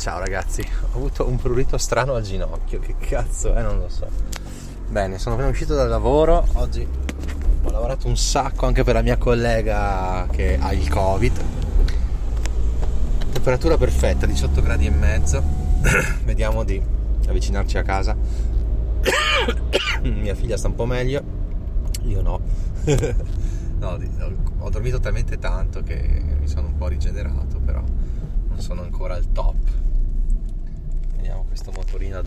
Ciao ragazzi, ho avuto un prurito strano al ginocchio, che cazzo è, non lo so. Bene, sono appena uscito dal lavoro, oggi ho lavorato un sacco anche per la mia collega che ha il covid. Temperatura perfetta, 18 gradi e mezzo. Vediamo di avvicinarci a casa. mia figlia sta un po' meglio, io no. no, ho dormito talmente tanto che mi sono un po' rigenerato, però non sono ancora al top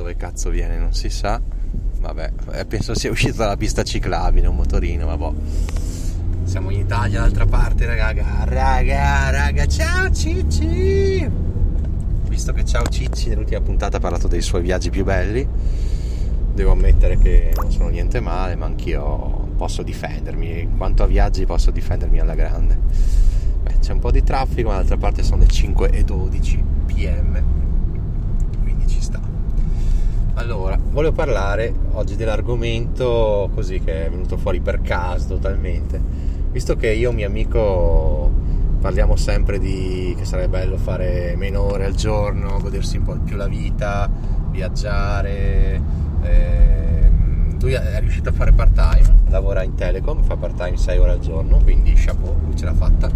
dove cazzo viene non si sa. Vabbè eh, penso sia uscito dalla pista ciclabile un motorino ma boh. Siamo in Italia dall'altra parte raga. Raga raga ciao Cicci! Visto che ciao Cicci nell'ultima puntata ha parlato dei suoi viaggi più belli devo ammettere che non sono niente male ma anch'io posso difendermi. Quanto a viaggi posso difendermi alla grande. Beh, c'è un po' di traffico ma dall'altra parte sono le 5 e 12 pm allora, volevo parlare oggi dell'argomento così che è venuto fuori per caso totalmente. Visto che io e mio amico parliamo sempre di che sarebbe bello fare meno ore al giorno, godersi un po' più la vita, viaggiare. Eh, lui è riuscito a fare part time, lavora in telecom, fa part time 6 ore al giorno, quindi chapeau, lui ce l'ha fatta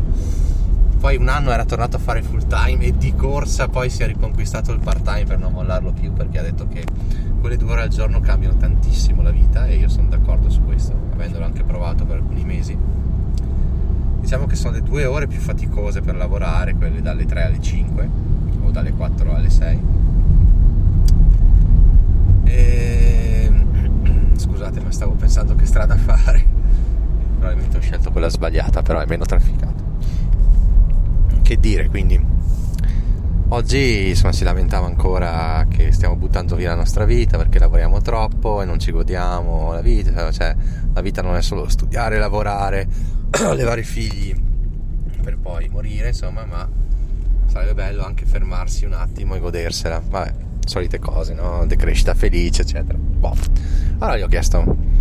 poi un anno era tornato a fare full time e di corsa poi si è riconquistato il part time per non mollarlo più perché ha detto che quelle due ore al giorno cambiano tantissimo la vita e io sono d'accordo su questo, avendolo anche provato per alcuni mesi. Diciamo che sono le due ore più faticose per lavorare, quelle dalle 3 alle 5 o dalle 4 alle 6. E... Scusate, ma stavo pensando che strada fare. Probabilmente ho scelto quella sbagliata, però è meno trafficato che dire, quindi oggi insomma, si lamentava ancora che stiamo buttando via la nostra vita perché lavoriamo troppo e non ci godiamo la vita, cioè la vita non è solo studiare, lavorare, allevare figli per poi morire, insomma, ma sarebbe bello anche fermarsi un attimo e godersela. Vabbè, solite cose, no? Decrescita felice, eccetera. Boh. Allora gli ho chiesto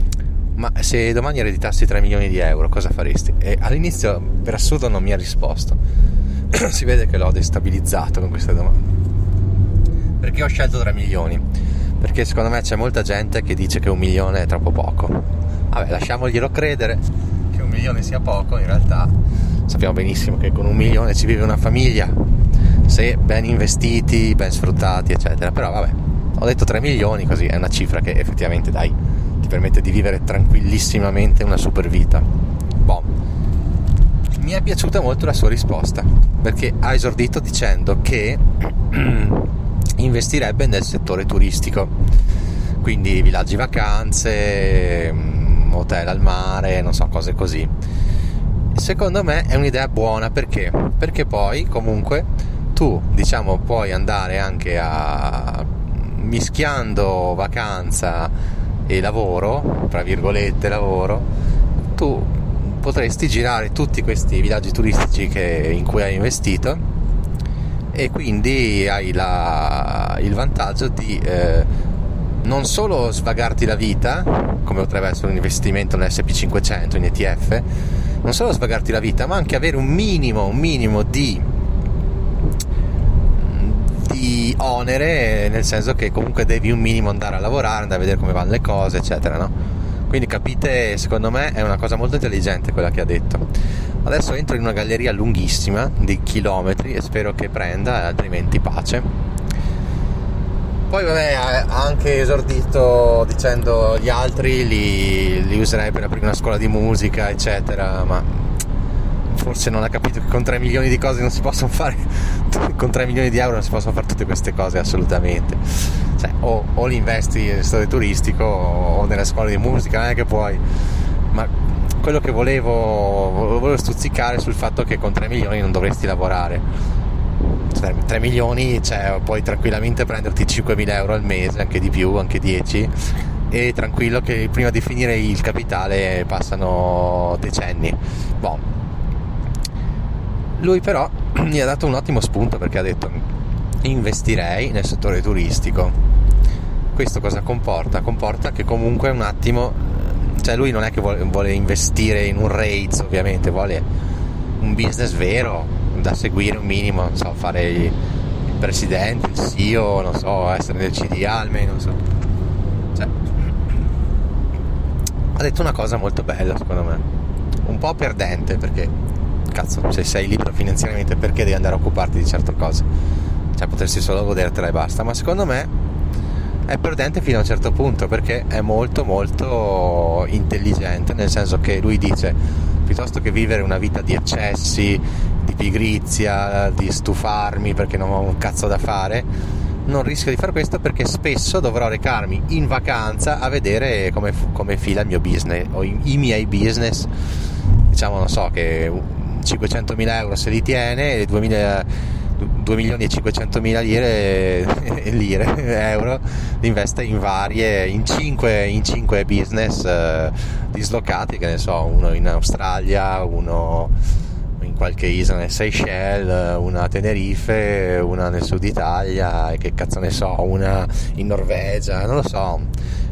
ma se domani ereditassi 3 milioni di euro cosa faresti? E all'inizio per assurdo non mi ha risposto si vede che l'ho destabilizzato con queste domande. Perché ho scelto 3 milioni? Perché secondo me c'è molta gente che dice che un milione è troppo poco. Vabbè, lasciamoglielo credere che un milione sia poco, in realtà sappiamo benissimo che con un milione ci vive una famiglia, se ben investiti, ben sfruttati, eccetera. Però vabbè, ho detto 3 milioni, così è una cifra che effettivamente dai, ti permette di vivere tranquillissimamente una super vita. Boh mi è piaciuta molto la sua risposta perché ha esordito dicendo che investirebbe nel settore turistico, quindi villaggi vacanze, mm, hotel al mare, non so, cose così. Secondo me è un'idea buona perché? Perché poi comunque tu diciamo puoi andare anche a mischiando vacanza e lavoro, tra virgolette lavoro, tu potresti girare tutti questi villaggi turistici che, in cui hai investito e quindi hai la, il vantaggio di eh, non solo svagarti la vita, come potrebbe essere un investimento nel SP500 in ETF, non solo svagarti la vita, ma anche avere un minimo, un minimo di, di onere, nel senso che comunque devi un minimo andare a lavorare, andare a vedere come vanno le cose, eccetera, no? Quindi capite, secondo me è una cosa molto intelligente quella che ha detto. Adesso entro in una galleria lunghissima di chilometri e spero che prenda, altrimenti pace. Poi vabbè, ha anche esordito dicendo gli altri li, li userei per aprire una scuola di musica, eccetera, ma forse non ha capito che con 3 milioni di cose non si possono fare, con 3 milioni di euro non si possono fare tutte queste cose assolutamente. Cioè, o, o li investi nel settore turistico o nella scuola di musica, non è che puoi. Ma quello che volevo, volevo stuzzicare sul fatto che con 3 milioni non dovresti lavorare. 3 cioè, milioni, cioè, puoi tranquillamente prenderti 5.000 euro al mese, anche di più, anche 10 e tranquillo che prima di finire il capitale passano decenni. Boh, lui però mi ha dato un ottimo spunto perché ha detto investirei nel settore turistico. Questo cosa comporta? Comporta che comunque un attimo, cioè lui non è che vuole, vuole investire in un rates ovviamente, vuole un business vero da seguire un minimo, non so, fare presidente, il CEO, non so, essere nel CDA almeno, non so. Cioè, ha detto una cosa molto bella secondo me, un po' perdente perché, cazzo, se sei libero finanziariamente perché devi andare a occuparti di certe cose? Cioè potresti solo godertela e basta, ma secondo me è perdente fino a un certo punto perché è molto molto intelligente, nel senso che lui dice piuttosto che vivere una vita di eccessi, di pigrizia, di stufarmi perché non ho un cazzo da fare, non rischio di fare questo perché spesso dovrò recarmi in vacanza a vedere come, come fila il mio business o i, i miei business. Diciamo, non so, che 500.000 euro se li tiene e 2000 2 milioni e 500 mila lire, lire, euro investe in varie, in 5, in 5 business eh, dislocati, che ne so, uno in Australia, uno in qualche isola nel Seychelles, una a Tenerife, una nel sud Italia che cazzo ne so, una in Norvegia, non lo so.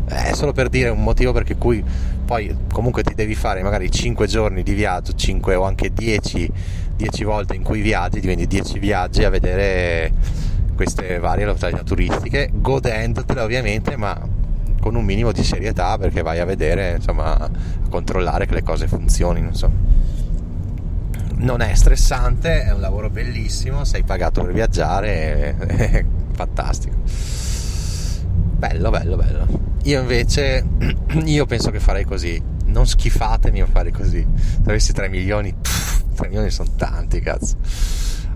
È solo per dire un motivo per cui poi comunque ti devi fare magari 5 giorni di viaggio, 5 o anche 10 10 volte in cui viaggi, diventi 10 viaggi a vedere queste varie località turistiche, godendotele ovviamente, ma con un minimo di serietà perché vai a vedere, insomma, a controllare che le cose funzionino, insomma. Non è stressante, è un lavoro bellissimo, sei pagato per viaggiare, è fantastico. Bello, bello, bello. Io invece, io penso che farei così. Non schifatemi a fare così. Se avessi 3 milioni, pff, 3 milioni sono tanti, cazzo.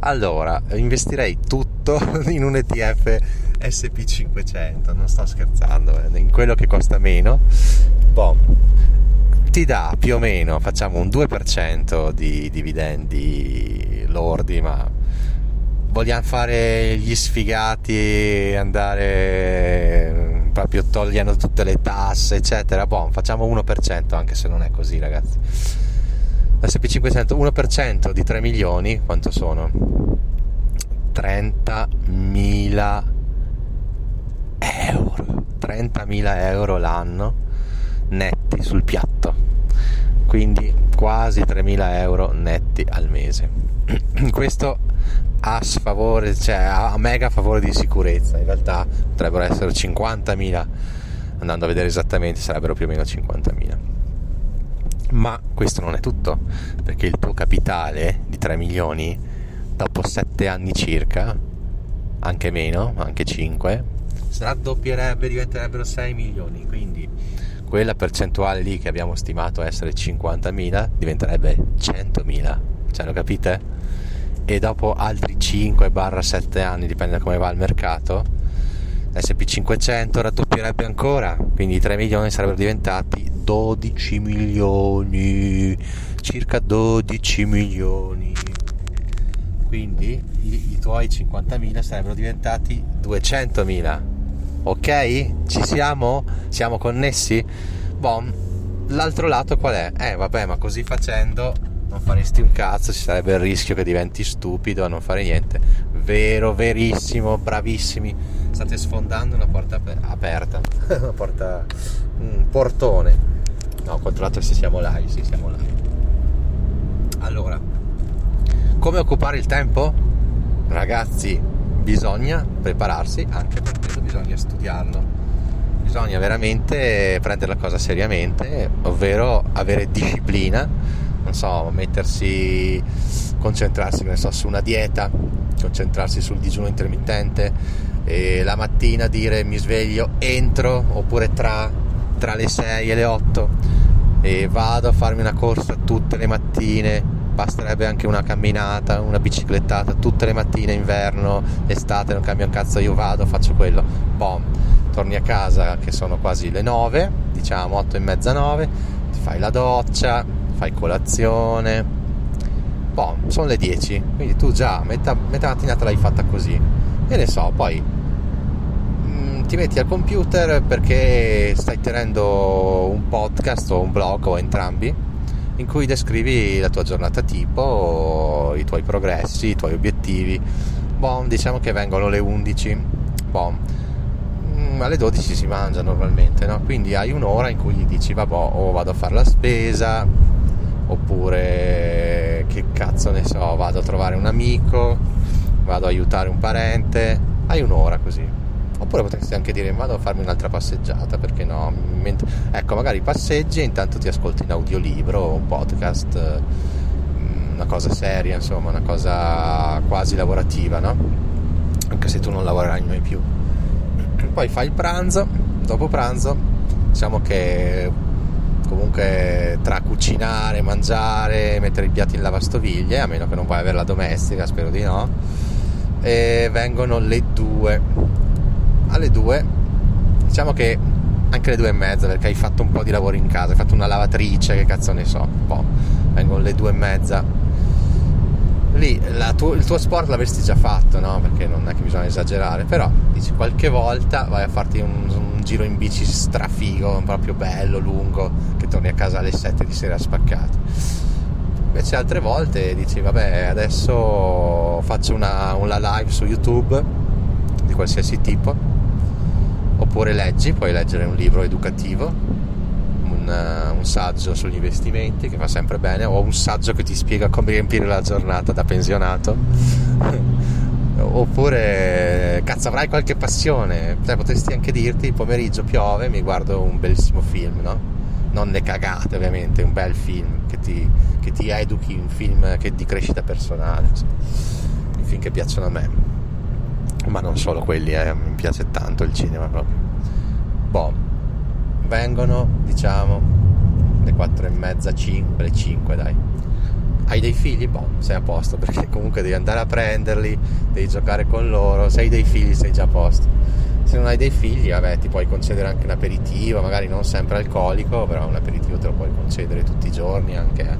Allora, investirei tutto in un ETF SP500, non sto scherzando, eh, in quello che costa meno. Boh, ti dà più o meno, facciamo un 2% di dividendi lordi, ma vogliamo fare gli sfigati andare proprio togliendo tutte le tasse, eccetera. Boh, facciamo 1%, anche se non è così, ragazzi SP500 1% di 3 milioni quanto sono? 30.000 euro 30.000 euro l'anno netti sul piatto. Quindi quasi 3.000 euro netti al mese. Questo a sfavore cioè a mega favore di sicurezza. In realtà potrebbero essere 50.000 andando a vedere esattamente sarebbero più o meno 50.000 ma questo non è tutto, perché il tuo capitale di 3 milioni, dopo 7 anni circa, anche meno, anche 5, si raddoppierebbe, diventerebbero 6 milioni. Quindi quella percentuale lì che abbiamo stimato essere 50.000 diventerebbe 100.000. Cioè, lo capite? E dopo altri 5-7 anni, dipende da come va il mercato, SP500 raddoppierebbe ancora, quindi i 3 milioni sarebbero diventati 12 milioni, circa 12 milioni. Quindi i, i tuoi 50.000 sarebbero diventati 200.000. Ok? Ci siamo? Siamo connessi? Bom, l'altro lato qual è? Eh vabbè, ma così facendo non faresti un cazzo, ci sarebbe il rischio che diventi stupido a non fare niente. Vero, verissimo, bravissimi. State sfondando una porta aperta, una porta, un portone. No, ho controllato se siamo live, sì, siamo live. Allora, come occupare il tempo? Ragazzi, bisogna prepararsi, anche per questo bisogna studiarlo. Bisogna veramente prendere la cosa seriamente, ovvero avere disciplina, non so, mettersi, concentrarsi so, su una dieta, concentrarsi sul digiuno intermittente e la mattina dire mi sveglio entro oppure tra tra le 6 e le 8 e vado a farmi una corsa tutte le mattine. Basterebbe anche una camminata, una biciclettata tutte le mattine, inverno, estate, non cambia un cazzo, io vado, faccio quello, bom, torni a casa che sono quasi le 9, diciamo 8 e mezza 9, ti fai la doccia, fai colazione, bom, sono le 10, quindi tu già metà, metà mattinata l'hai fatta così, e ne so, poi ti metti al computer perché stai tenendo un podcast o un blog o entrambi in cui descrivi la tua giornata tipo, i tuoi progressi, i tuoi obiettivi. Bon, diciamo che vengono le 11. Bon, mm, alle 12 si mangia normalmente, no? Quindi hai un'ora in cui gli dici, vabbè, o vado a fare la spesa, oppure che cazzo ne so, vado a trovare un amico, vado a aiutare un parente, hai un'ora così. Oppure potresti anche dire vado a farmi un'altra passeggiata, perché no? Ecco, magari passeggi e intanto ti ascolti un audiolibro, un podcast, mm, una cosa seria, insomma, una cosa quasi lavorativa, no? Anche se tu non lavorerai mai più. Poi fai il pranzo, dopo pranzo, diciamo che comunque tra cucinare, mangiare, mettere i piatti in lavastoviglie, a meno che non vuoi avere la domestica, spero di no, e vengono le due. Alle due, diciamo che anche le due e mezza perché hai fatto un po' di lavoro in casa, hai fatto una lavatrice, che cazzo ne so, un po'. Vengono le due e mezza. Lì tu, il tuo sport l'avresti già fatto, no? Perché non è che bisogna esagerare, però dici qualche volta vai a farti un, un giro in bici strafigo, proprio bello, lungo, che torni a casa alle 7 di sera spaccato. Invece altre volte dici vabbè adesso faccio una, una live su YouTube di qualsiasi tipo, oppure leggi, puoi leggere un libro educativo, un, un, saggio sugli investimenti che fa sempre bene, o un saggio che ti spiega come riempire la giornata da pensionato. oppure cazzo avrai qualche passione cioè, potresti anche dirti il pomeriggio piove mi guardo un bellissimo film no? non le cagate ovviamente un bel film che ti, che ti educhi un film che di crescita personale insomma. i film che piacciono a me ma non solo quelli eh, mi piace tanto il cinema proprio boh vengono diciamo le 4 e mezza 5 le 5 dai hai dei figli? Boh, sei a posto perché comunque devi andare a prenderli, devi giocare con loro, se hai dei figli sei già a posto. Se non hai dei figli, vabbè, ti puoi concedere anche un aperitivo, magari non sempre alcolico, però un aperitivo te lo puoi concedere tutti i giorni anche. Eh.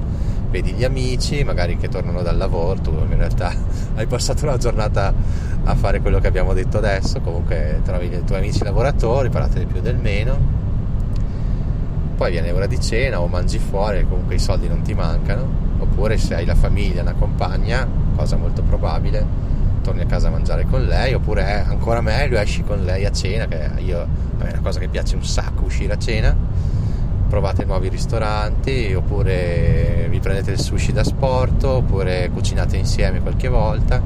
Vedi gli amici, magari che tornano dal lavoro, tu in realtà hai passato una giornata a fare quello che abbiamo detto adesso, comunque trovi i tuoi amici lavoratori, parlate del più del meno, poi viene ora di cena o mangi fuori, comunque i soldi non ti mancano. Oppure se hai la famiglia, una compagna, cosa molto probabile, torni a casa a mangiare con lei, oppure è ancora meglio esci con lei a cena, che io, a me è una cosa che piace un sacco uscire a cena, provate nuovi ristoranti, oppure vi prendete il sushi da sport, oppure cucinate insieme qualche volta.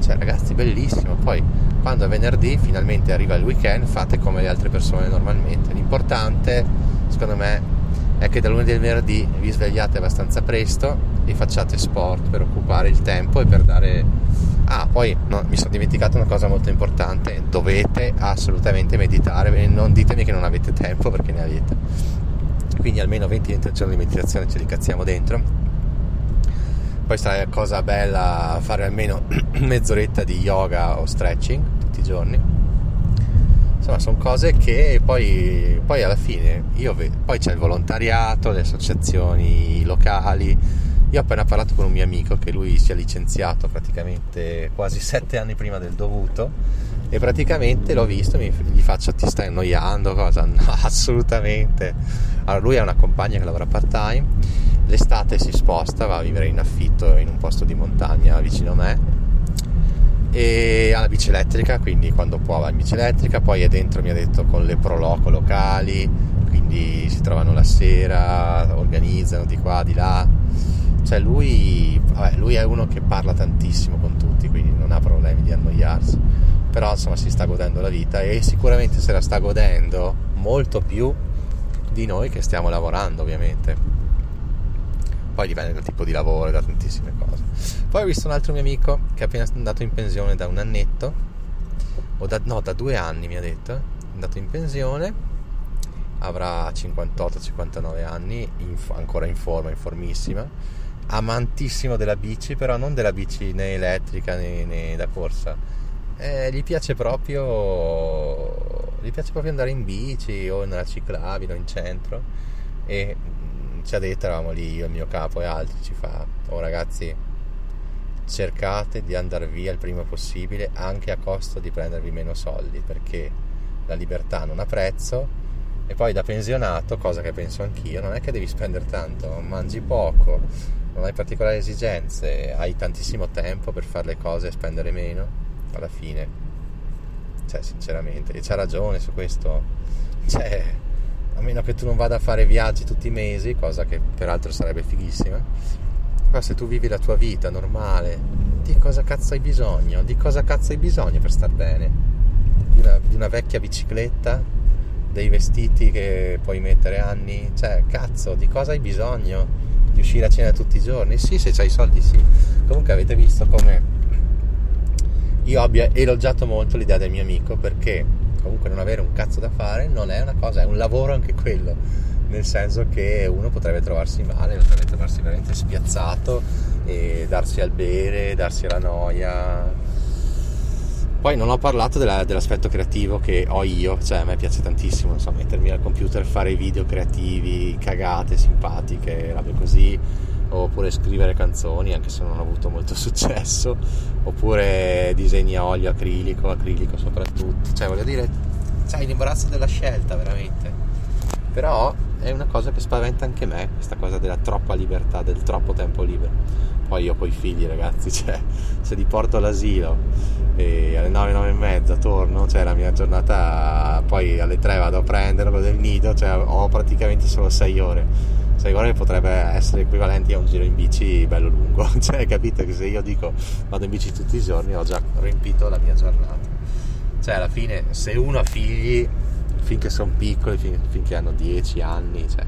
Cioè ragazzi, bellissimo. Poi quando è venerdì finalmente arriva il weekend, fate come le altre persone normalmente. L'importante, secondo me, è che da lunedì al venerdì vi svegliate abbastanza presto e facciate sport per occupare il tempo e per dare... Ah, poi no, mi sono dimenticato una cosa molto importante, dovete assolutamente meditare non ditemi che non avete tempo perché ne avete. Quindi almeno 20-20 giorni di meditazione ce li cazziamo dentro. Poi sarà cosa bella fare almeno mezz'oretta di yoga o stretching tutti i giorni insomma sono cose che poi, poi alla fine io vedo, poi c'è il volontariato, le associazioni locali. Io ho appena parlato con un mio amico che lui si è licenziato praticamente quasi sette anni prima del dovuto e praticamente l'ho visto mi, gli faccio ti stai annoiando cosa? No, assolutamente. Allora lui ha una compagna che lavora part time, l'estate si sposta, va a vivere in affitto in un posto di montagna vicino a me e ha la bici elettrica, quindi quando può va in bici elettrica, poi è dentro mi ha detto con le proloco locali, quindi si trovano la sera, organizzano di qua, di là. Cioè lui, vabbè, lui è uno che parla tantissimo con tutti, quindi non ha problemi di annoiarsi. Però insomma si sta godendo la vita e sicuramente se la sta godendo molto più di noi che stiamo lavorando ovviamente poi dipende dal tipo di lavoro e da tantissime cose. Poi ho visto un altro mio amico che è appena andato in pensione da un annetto, o da, no, da due anni mi ha detto, è andato in pensione, avrà 58-59 anni, in, ancora in forma, in formissima, amantissimo della bici, però non della bici né elettrica né, né da corsa. Eh, gli piace proprio gli piace proprio andare in bici o nella ciclabile o in centro. E ci ha detto, eravamo lì io, il mio capo e altri, ci fa, oh ragazzi, cercate di andare via il prima possibile anche a costo di prendervi meno soldi perché la libertà non ha prezzo. E poi da pensionato, cosa che penso anch'io, non è che devi spendere tanto, mangi poco, non hai particolari esigenze, hai tantissimo tempo per fare le cose e spendere meno, alla fine, cioè sinceramente, e c'ha ragione su questo, cioè a meno che tu non vada a fare viaggi tutti i mesi, cosa che peraltro sarebbe fighissima. Però se tu vivi la tua vita normale, di cosa cazzo hai bisogno? Di cosa cazzo hai bisogno per star bene? Di una, di una vecchia bicicletta? Dei vestiti che puoi mettere anni? Cioè, cazzo, di cosa hai bisogno? Di uscire a cena tutti i giorni? Sì, se hai i soldi sì. Comunque avete visto come io abbia elogiato molto l'idea del mio amico perché comunque non avere un cazzo da fare non è una cosa, è un lavoro anche quello, nel senso che uno potrebbe trovarsi male, potrebbe trovarsi veramente spiazzato e darsi al bere, darsi alla noia. Poi non ho parlato della, dell'aspetto creativo che ho io, cioè a me piace tantissimo, so, mettermi al computer, fare video creativi, cagate, simpatiche, robe così oppure scrivere canzoni anche se non ho avuto molto successo oppure disegni a olio acrilico acrilico soprattutto. Cioè voglio dire c'hai l'imbarazzo della scelta veramente. Però è una cosa che spaventa anche me questa cosa della troppa libertà del troppo tempo libero. Poi io ho i figli ragazzi cioè se li porto all'asilo e alle 9, 9 e mezza torno cioè la mia giornata poi alle 3 vado a prenderlo del nido cioè ho praticamente solo 6 ore 6 ore potrebbe essere equivalenti a un giro in bici bello lungo. Cioè capite che se io dico vado in bici tutti i giorni ho già riempito la mia giornata. Cioè alla fine se uno ha figli finché sono piccoli fin, finché hanno 10 anni cioè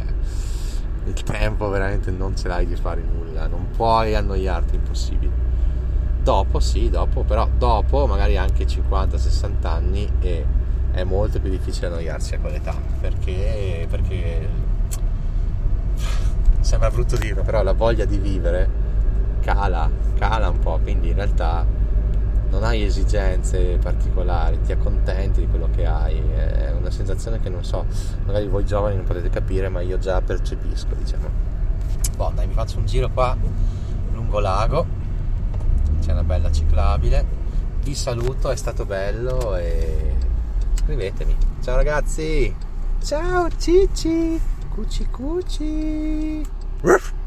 il tempo veramente non ce l'hai di fare nulla. Non puoi annoiarti impossibile. Dopo sì dopo però dopo magari anche 50-60 anni e è molto più difficile annoiarsi a quell'età perché, perché sembra brutto dirlo, però la voglia di vivere cala, cala un po', quindi in realtà non hai esigenze particolari, ti accontenti di quello che hai, è una sensazione che non so, magari voi giovani non potete capire, ma io già percepisco, diciamo. Boh, dai, mi faccio un giro qua lungo lago, c'è una bella ciclabile, vi saluto, è stato bello e scrivetemi. Ciao ragazzi! Ciao Cici! Cuci cuci! Ruff.